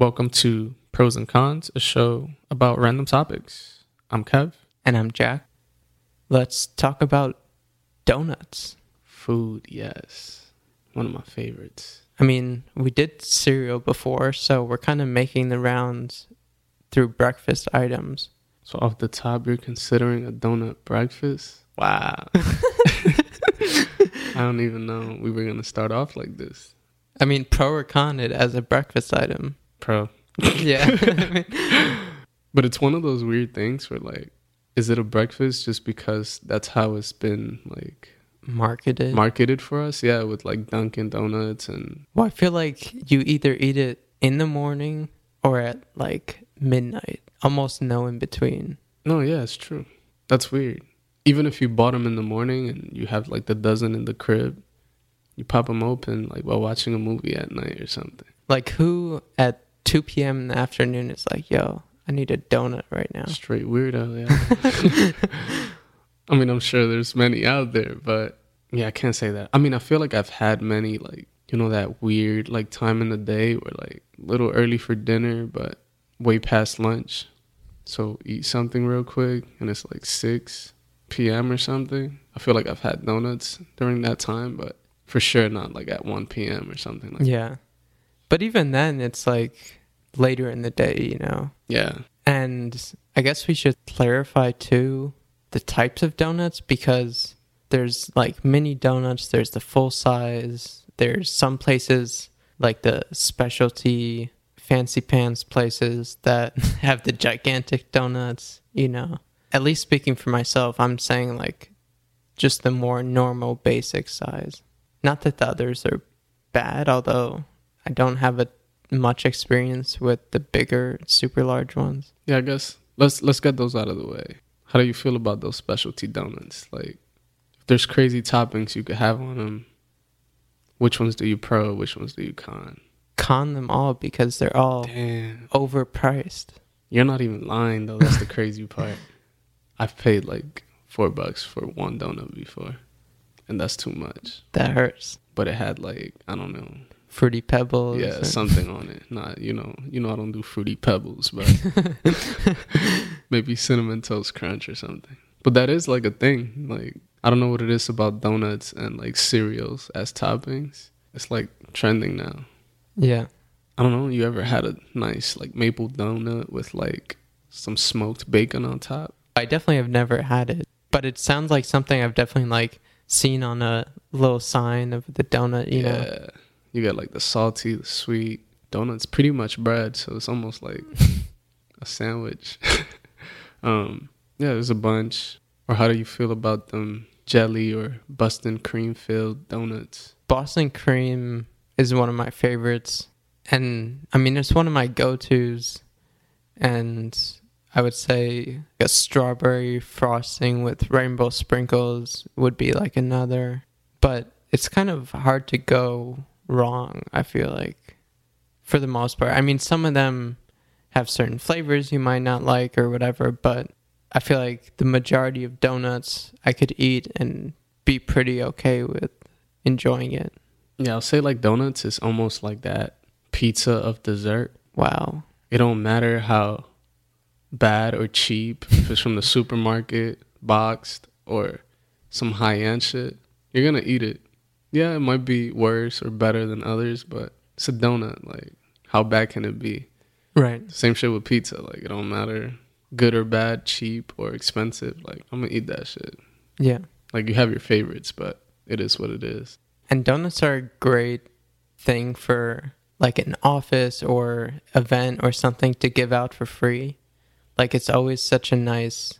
Welcome to Pros and Cons, a show about random topics. I'm Kev. And I'm Jack. Let's talk about donuts. Food, yes. One of my favorites. I mean, we did cereal before, so we're kind of making the rounds through breakfast items. So, off the top, you're considering a donut breakfast? Wow. I don't even know we were going to start off like this. I mean, pro or con it as a breakfast item. Pro. yeah. But it's one of those weird things where, like, is it a breakfast just because that's how it's been, like, Marketed. marketed for us? Yeah, with like Dunkin' Donuts and well, I feel like you either eat it in the morning or at like midnight. Almost no in between. no, yeah, it's true. That's weird. Even if you bought them in the morning and you have like the dozen in the crib, you pop them open like while watching a movie at night or something. Like, who at 2 p.m. in the afternoon is like, yo, I need a donut right now? Straight weirdo, yeah. I mean, I'm sure there's many out there, but yeah, I can't say that. I mean, I feel like I've had many like you know that weird like time in the day where like a little early for dinner, but way past lunch. So eat something real quick, and it's like six p.m. or something. I feel like I've had donuts during that time, but for sure not like at one p.m. or something like. That. Yeah. But even then, it's like later in the day, you know? Yeah, And I guess we should clarify too the types of donuts because there's like mini donuts, there's the full size, there's some places like the specialty fancy pants places that have the gigantic donuts, you know. At least speaking for myself, I'm saying like just the more normal basic size. Not that the others are bad, although I don't have a much experience with the bigger super large ones. yeah. I guess let's let's get those out of the way. How do you feel about those specialty donuts? Like, if there's crazy toppings you could have on them, which ones do you pro? Which ones do you con? Con them all because they're all Damn, overpriced. you're not even lying though. That's the crazy part. I've paid like four bucks for one donut before, and that's too much. That hurts. But it had like I don't know, Fruity Pebbles. yeah, and- something on it. Not you know, you know I don't do fruity pebbles, but maybe cinnamon toast crunch or something. But that is like a thing. Like I don't know what it is about donuts and like cereals as toppings. It's like trending now. yeah. I don't know. You ever had a nice like maple donut with like some smoked bacon on top? I definitely have never had it, but it sounds like something I've definitely like seen on a little sign of the donut, you know. You got like the salty, the sweet. Donut's pretty much bread, so it's almost like a sandwich. um, yeah, there's a bunch. Or how do you feel about them jelly or Boston cream filled donuts? Boston cream is one of my favorites. And I mean, it's one of my go tos. And I would say a strawberry frosting with rainbow sprinkles would be like another. But it's kind of hard to go wrong, I feel like, for the most part. I mean, some of them have certain flavors you might not like or whatever, but I feel like the majority of donuts I could eat and be pretty okay with enjoying it. Yeah, I'll say like donuts is almost like that pizza of dessert. Wow. It don't matter how bad or cheap, if it's from the supermarket, boxed, or some high end shit, you're gonna eat it. Yeah, it might be worse or better than others, but it's a donut. Like, how bad can it be? Right. Same shit with pizza. Like, it don't matter good or bad, cheap or expensive. Like, I'm gonna eat that shit. Yeah. Like, you have your favorites, but it is what it is. And donuts are a great thing for like an office or event or something to give out for free. Like it's always such a nice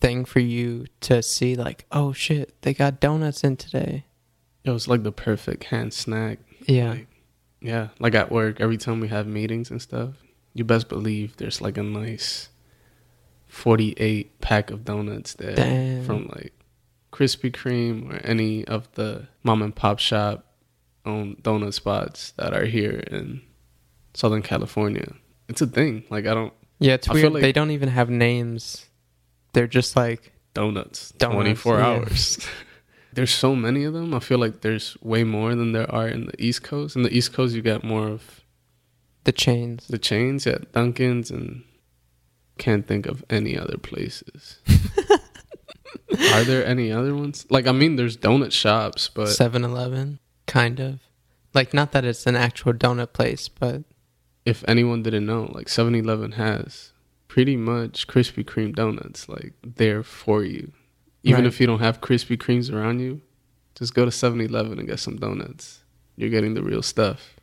thing for you to see like, oh shit, they got donuts in today. It was like the perfect hand snack. Yeah. Like, yeah, like at work, every time we have meetings and stuff, you best believe there's like a nice 48 pack of donuts there Damn. from like Krispy Kreme or any of the mom and pop shop owned donut spots that are here in Southern California. It's a thing. Like, I don't, Yeah, it's I weird. like- they don't even have names. They're just like donuts, Donuts, 24 yeah. hours. there's so many of them. I feel like there's way more than there are in the East Coast. In the East Coast, you got more of the chains. The chains yeah, Dunkin's and can't think of any other places. Are there any other ones? Like, I mean, there's donut shops, but 7 Eleven, kind of. Like, not that it's an actual donut place, but if anyone didn't know, like 7 Eleven has pretty much Krispy Kreme donuts, like, there for you. Even Right. if you don't have Krispy Kremes around you, just go to 7 Eleven and get some donuts. You're getting the real stuff.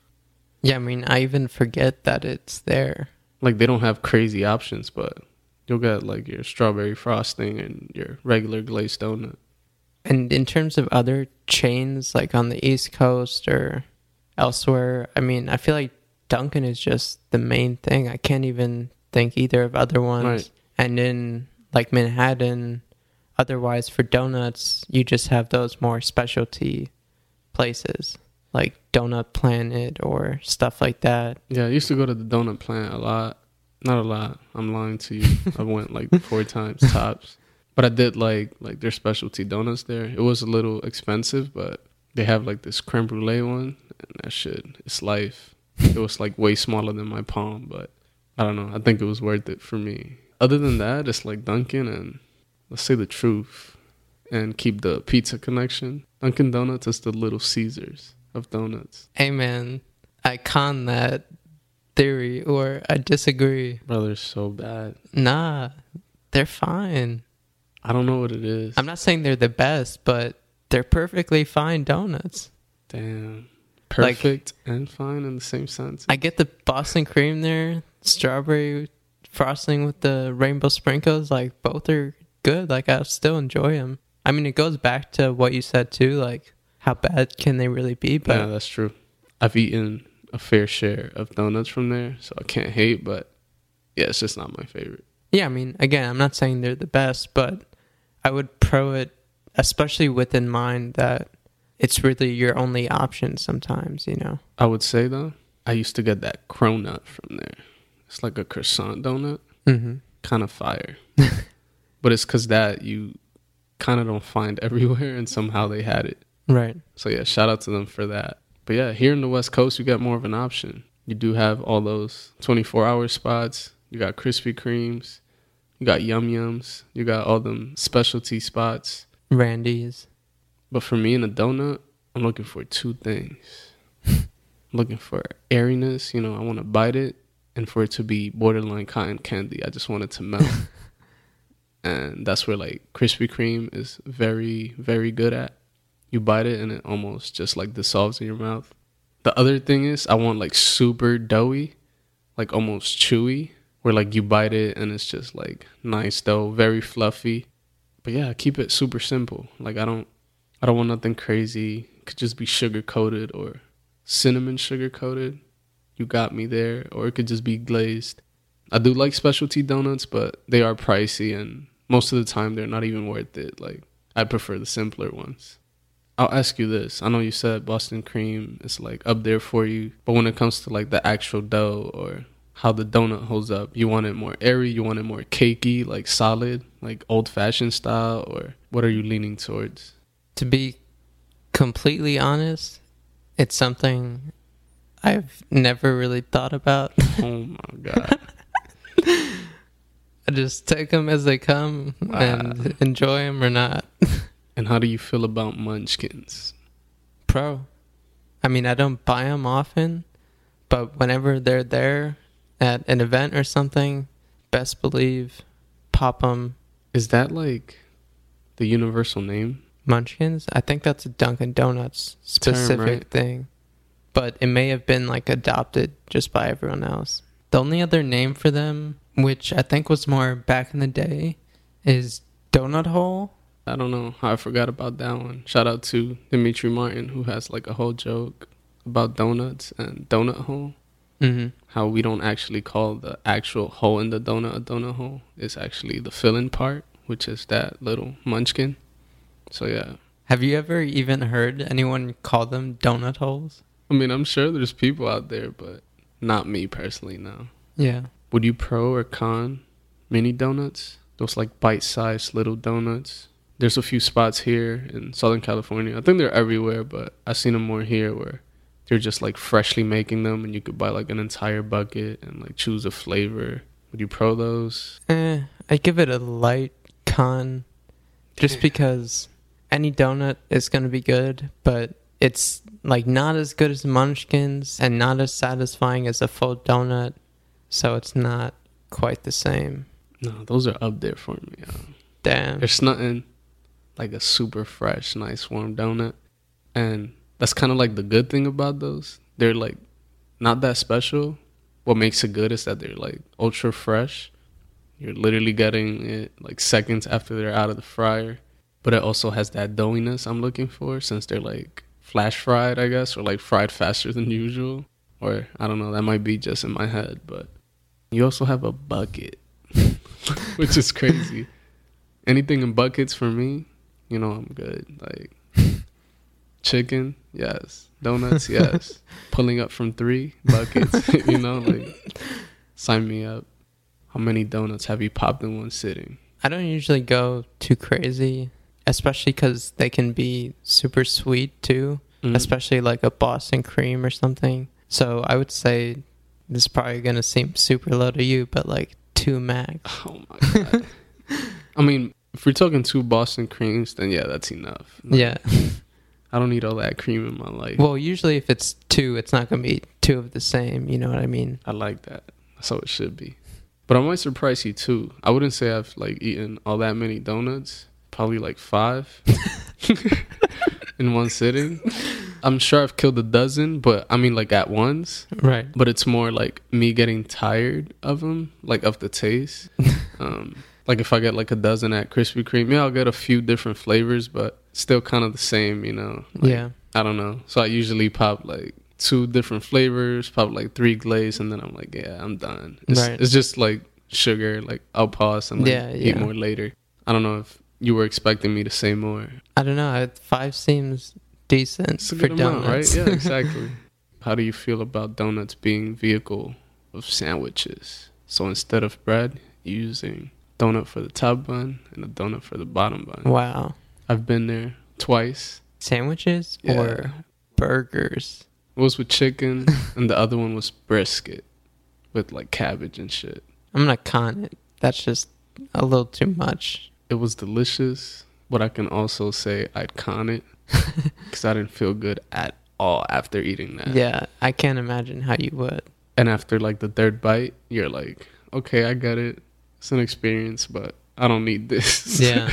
yeah, I mean, I even forget that it's there. Like, they don't have crazy options, but you'll get, like, your strawberry frosting and your regular glazed donut. And in terms of other chains, like on the East Coast or elsewhere, I mean, I feel like Dunkin' is just the main thing. I can't even think either of other ones. Right. And in like Manhattan, otherwise for donuts, you just have those more specialty places like Donut Planet or stuff like that. Yeah, I used to go to the donut plant a lot. Not a lot. I'm lying to you. I went like four times tops. But I did like like their specialty donuts there. It was a little expensive, but they have like this creme brulee one, and that shit, it's life. It was like way smaller than my palm, but I don't know. I think it was worth it for me. Other than that, it's like Dunkin' and let's say the truth and keep the pizza connection. Dunkin' Donuts is the Little Caesars of donuts. Hey man, I con that theory or I disagree. Bro, they're so bad. Nah, they're fine. I don't know what it is. I'm not saying they're the best, but they're perfectly fine donuts. Damn. Like- Perfect and fine in the same sense. I get the Boston cream there, strawberry frosting with the rainbow sprinkles. Like both are good. Like I still enjoy them. I mean, it goes back to what you said too. Like how bad can they really be? But yeah, that's true. I've eaten a fair share of donuts from there, so I can't hate, but yeah, it's just not my favorite. Yeah, I mean, again, I'm not saying they're the best, but I would pro it, especially with in mind that it's really your only option sometimes, you know? I would say though, I used to get that cronut from there. It's like a croissant donut, Mm-hmm. kind of fire. but it's cuz that you kind of don't find everywhere and somehow they had it. Right. So yeah, shout out to them for that. But yeah, here in the West Coast, you got more of an option. You do have all those 24 hour spots. You got Krispy Kremes. You got Yum Yums. You got all them specialty spots. Randy's. But for me in a donut, I'm looking for two things. I'm looking for airiness. You know, I want to bite it, and for it to be borderline cotton candy. I just want it to melt. and that's where like Krispy Kreme is very, very good at. You bite it and it almost just like dissolves in your mouth. The other thing is I want like super doughy, like almost chewy, where like you bite it and it's just like nice dough, very fluffy. But yeah, keep it super simple. Like I don't I don't want nothing crazy. It could just be sugar coated or cinnamon sugar coated. You got me there. Or it could just be glazed. I do like specialty donuts, but they are pricey and most of the time they're not even worth it. Like I prefer the simpler ones. I'll ask you this. I know you said Boston cream is like up there for you, but when it comes to like the actual dough or how the donut holds up, you want it more airy, you want it more cakey, like solid, like old fashioned style, or what are you leaning towards? To be completely honest, it's something I've never really thought about. Oh my god. I just take them as they come Wow. and enjoy them or not. and how do you feel about munchkins? Pro. I mean, I don't buy them often, but whenever they're there at an event or something, best believe pop them Is that like the universal name? munchkins. I think that's a Dunkin' Donuts specific right? thing, but it may have been like adopted just by everyone else. The only other name for them, which I think was more back in the day, is Donut Hole. I don't know how I forgot about that one. Shout out to Demetri Martin who has like a whole joke about donuts and donut hole. Mm-hmm. How we don't actually call the actual hole in the donut a donut hole. It's actually the filling part, which is that little munchkin. So yeah. Have you ever even heard anyone call them donut holes? I mean I'm sure there's people out there, but not me personally no. Yeah. Would you pro or con mini donuts? Those like bite sized little donuts. There's a few spots here in Southern California. I think they're everywhere, but I've seen them more here where they're just like freshly making them, and you could buy like an entire bucket and like choose a flavor. Would you pro those? Eh, I give it a light con, just Yeah. because any donut is gonna be good, but it's like not as good as Munchkins and not as satisfying as a full donut, so it's not quite the same. No, those are up there for me. Damn. There's nothing like a super fresh, nice warm donut. And that's kind of like the good thing about those. They're like not that special. What makes it good is that they're like ultra fresh. You're literally getting it like seconds after they're out of the fryer. But it also has that doughiness I'm looking for since they're like flash fried, I guess, or like fried faster than usual. Or I don't know, that might be just in my head. But you also have a bucket, which is crazy anything in buckets for me, you know, I'm good. Like chicken, yes. Donuts, yes. Pulling up from three buckets, you know, like sign me up. How many donuts have you popped in one sitting? I don't usually go too crazy, especially because they can be super sweet too, Mm. especially like a Boston cream or something. So I would say this is probably gonna seem super low to you, but like two max. Oh my god. I mean, if we're talking two Boston creams, then yeah, that's enough. Like, Yeah. I don't need all that cream in my life. Well, usually if it's two, it's not gonna be two of the same. You know what I mean? I like that. That's how it should be. But I might surprise you too. I wouldn't say I've like eaten all that many donuts. Probably like five in one sitting. I'm sure I've killed a dozen, but I mean like at once. Right. But it's more like me getting tired of them, like of the taste. um, like if I get like a dozen at Krispy Kreme, yeah, I'll get a few different flavors, but still kind of the same, you know. Like, yeah. I don't know. So I usually pop like two different flavors, pop like three glaze, and then I'm like, yeah, I'm done. It's, Right. it's just like sugar. Like I'll pause and like Yeah, eat more later. I don't know if you were expecting me to say more. I don't know. Five seems decent for amount, donuts. right? Yeah, exactly. How do you feel about donuts being vehicle of sandwiches? So instead of bread, using donut for the top bun and a donut for the bottom bun. wow. I've been there twice. Sandwiches Yeah. or burgers? It was with chicken, and the other one was brisket with like cabbage and shit. I'm gonna con it. That's just a little too much. It was delicious, but I can also say I'd con it because I didn't feel good at all after eating that. Yeah, I can't imagine how you would. And after like the third bite, you're like, okay, I get it. It's an experience, but I don't need this. Yeah.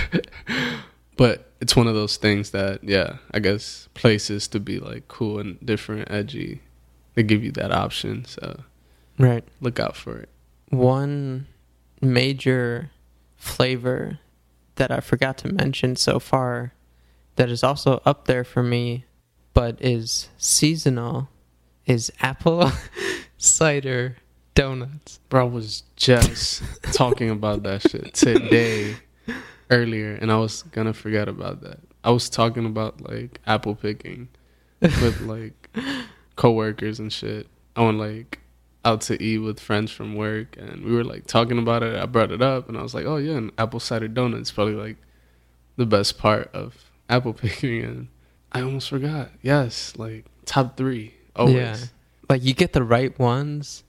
but it's one of those things that, yeah, I guess places to be like cool and different, edgy, they give you that option. So Right. look out for it. One major flavor that I forgot to mention so far that is also up there for me but is seasonal is apple cider donuts. Bro, I was just talking about that shit today earlier, and I was gonna forget about that. I was talking about like apple picking with like coworkers and shit. I went like out to eat with friends from work, and we were like talking about it. I brought it up, and I was like, "Oh yeah, an apple cider donut is probably like the best part of apple picking." And I almost forgot. Yes, like top three always. Yeah. Like you get the right ones,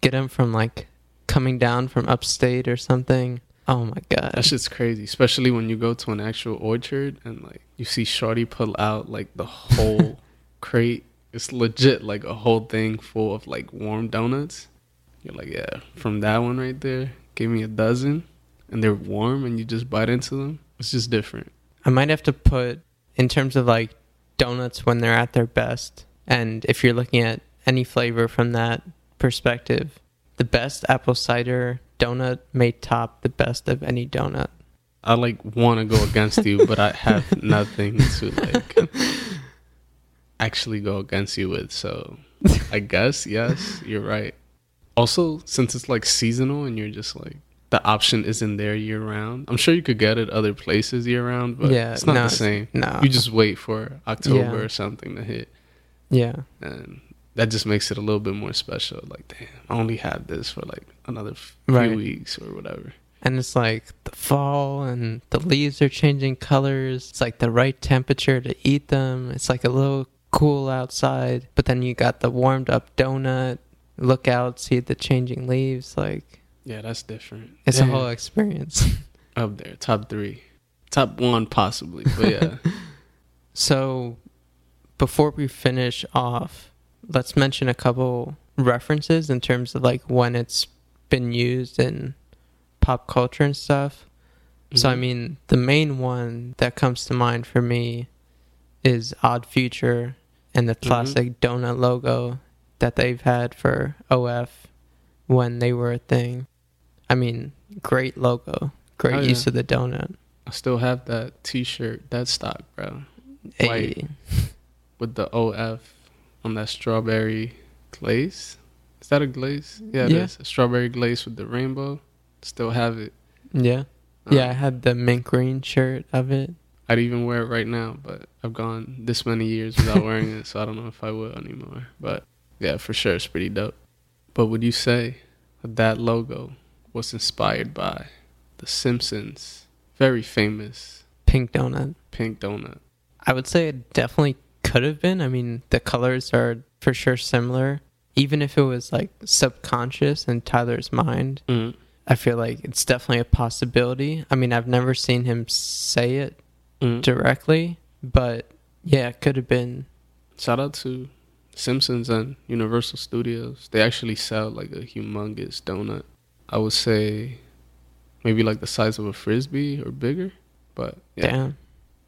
get them from like coming down from upstate or something. Oh my god. That shit's crazy, especially when you go to an actual orchard and like you see Shorty pull out like the whole crate. It's legit like a whole thing full of like warm donuts. You're like, yeah, from that one right there, give me a dozen, and they're warm, and you just bite into them. It's just different. I might have to put in terms of like donuts when they're at their best. And if you're looking at any flavor from that perspective, the best apple cider donut may top the best of any donut. I like want to go against you, but I have nothing to like actually go against you with. So I guess yes, you're right. Also, since it's like seasonal and you're just like the option isn't there year round. I'm sure you could get it other places year round, but Yeah, it's not no, the same. no. You just wait for October Yeah. or something to hit, Yeah. and that just makes it a little bit more special. Like, damn, I only have this for like another few Right. weeks or whatever. And it's like the fall and the leaves are changing colors. It's like the right temperature to eat them. It's like a little cool outside, but then you got the warmed up donut. Look out, see the changing leaves. Like Yeah, that's different. it's a whole experience. up there, top three, top one possibly. But yeah, So, before we finish off, let's mention a couple references in terms of like when it's been used in pop culture and stuff. So, I Mhm. mean, the main one that comes to mind for me is Odd Future and the Mhm. classic donut logo that they've had for OF when they were a thing. I mean, great logo, great Oh, use of the donut. I still have that T-shirt, that stock, bro, White. Hey, with the OF on that strawberry glaze. Is that a glaze? Yeah, it Yeah. is. A strawberry glaze with the rainbow. Still have it. yeah. Um, Yeah, I had the mint green shirt of it. I'd even wear it right now, but I've gone this many years without wearing it, so I don't know if I will anymore. But yeah, for sure, it's pretty dope. But would you say that logo was inspired by The Simpsons' very famous Pink donut. pink donut? I would say it definitely could have been. I mean, the colors are for sure similar. Even if it was like subconscious in Tyler's mind, Mm. I feel like it's definitely a possibility. I mean, I've never seen him say it Mm. directly, but yeah, it could have been. Shout out to Simpsons and Universal Studios. They actually sell like a humongous donut. I would say maybe like the size of a frisbee or bigger, but yeah, Damn.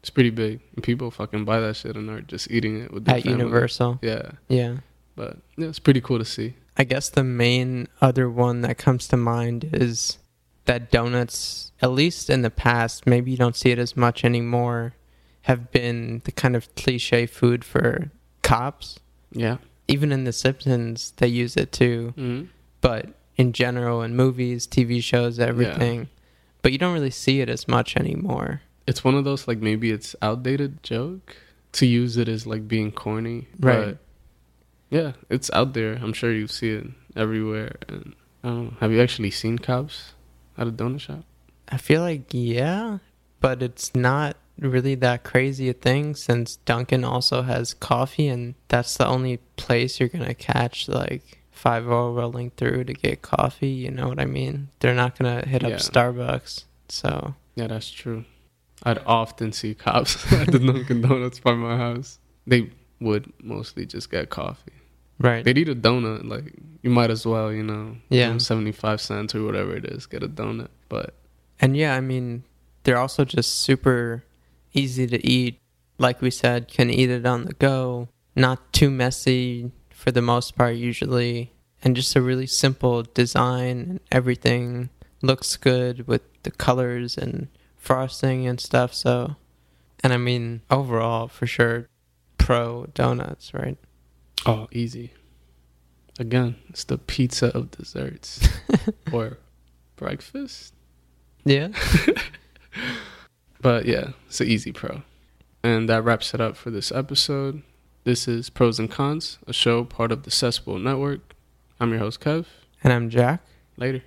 it's pretty big. And people fucking buy that shit and are just eating it with their At family. Universal. Yeah, Yeah. but yeah, it's pretty cool to see. I guess the main other one that comes to mind is that donuts, at least in the past, maybe you don't see it as much anymore, have been the kind of cliche food for cops. Yeah. Even in The Simpsons, they use it too, hmm but in general, in movies, TV shows, everything. But you don't really see it as much anymore. It's one of those like maybe it's outdated joke to use it as like being corny, Right. But yeah, it's out there. I'm sure you see it everywhere. And I don't know. Have you actually seen cops at a donut shop? I feel like, yeah, but it's not really that crazy a thing since Dunkin' also has coffee, and that's the only place you're going to catch like 5 rolling through to get coffee. You know what I mean? They're not going to hit up Starbucks. So, Yeah, that's true. I'd often see cops at the Dunkin' Donuts by my house. They would mostly just get coffee. Right. They'd eat a donut. Like you might as well, you know, Yeah. seventy five cents or whatever it is, get a donut. But And yeah, I mean, they're also just super easy to eat. Like we said, can eat it on the go, not too messy for the most part, usually, and just a really simple design and everything looks good with the colors and frosting and stuff. So, and I mean, overall, for sure, pro donuts, right? Oh, easy. Again, it's the pizza of desserts or breakfast. Yeah. But yeah, it's an easy pro. And that wraps it up for this episode. This is Pros and Cons, a show part of the Cesspool Network. I'm your host, Kev. And I'm Jack. Later.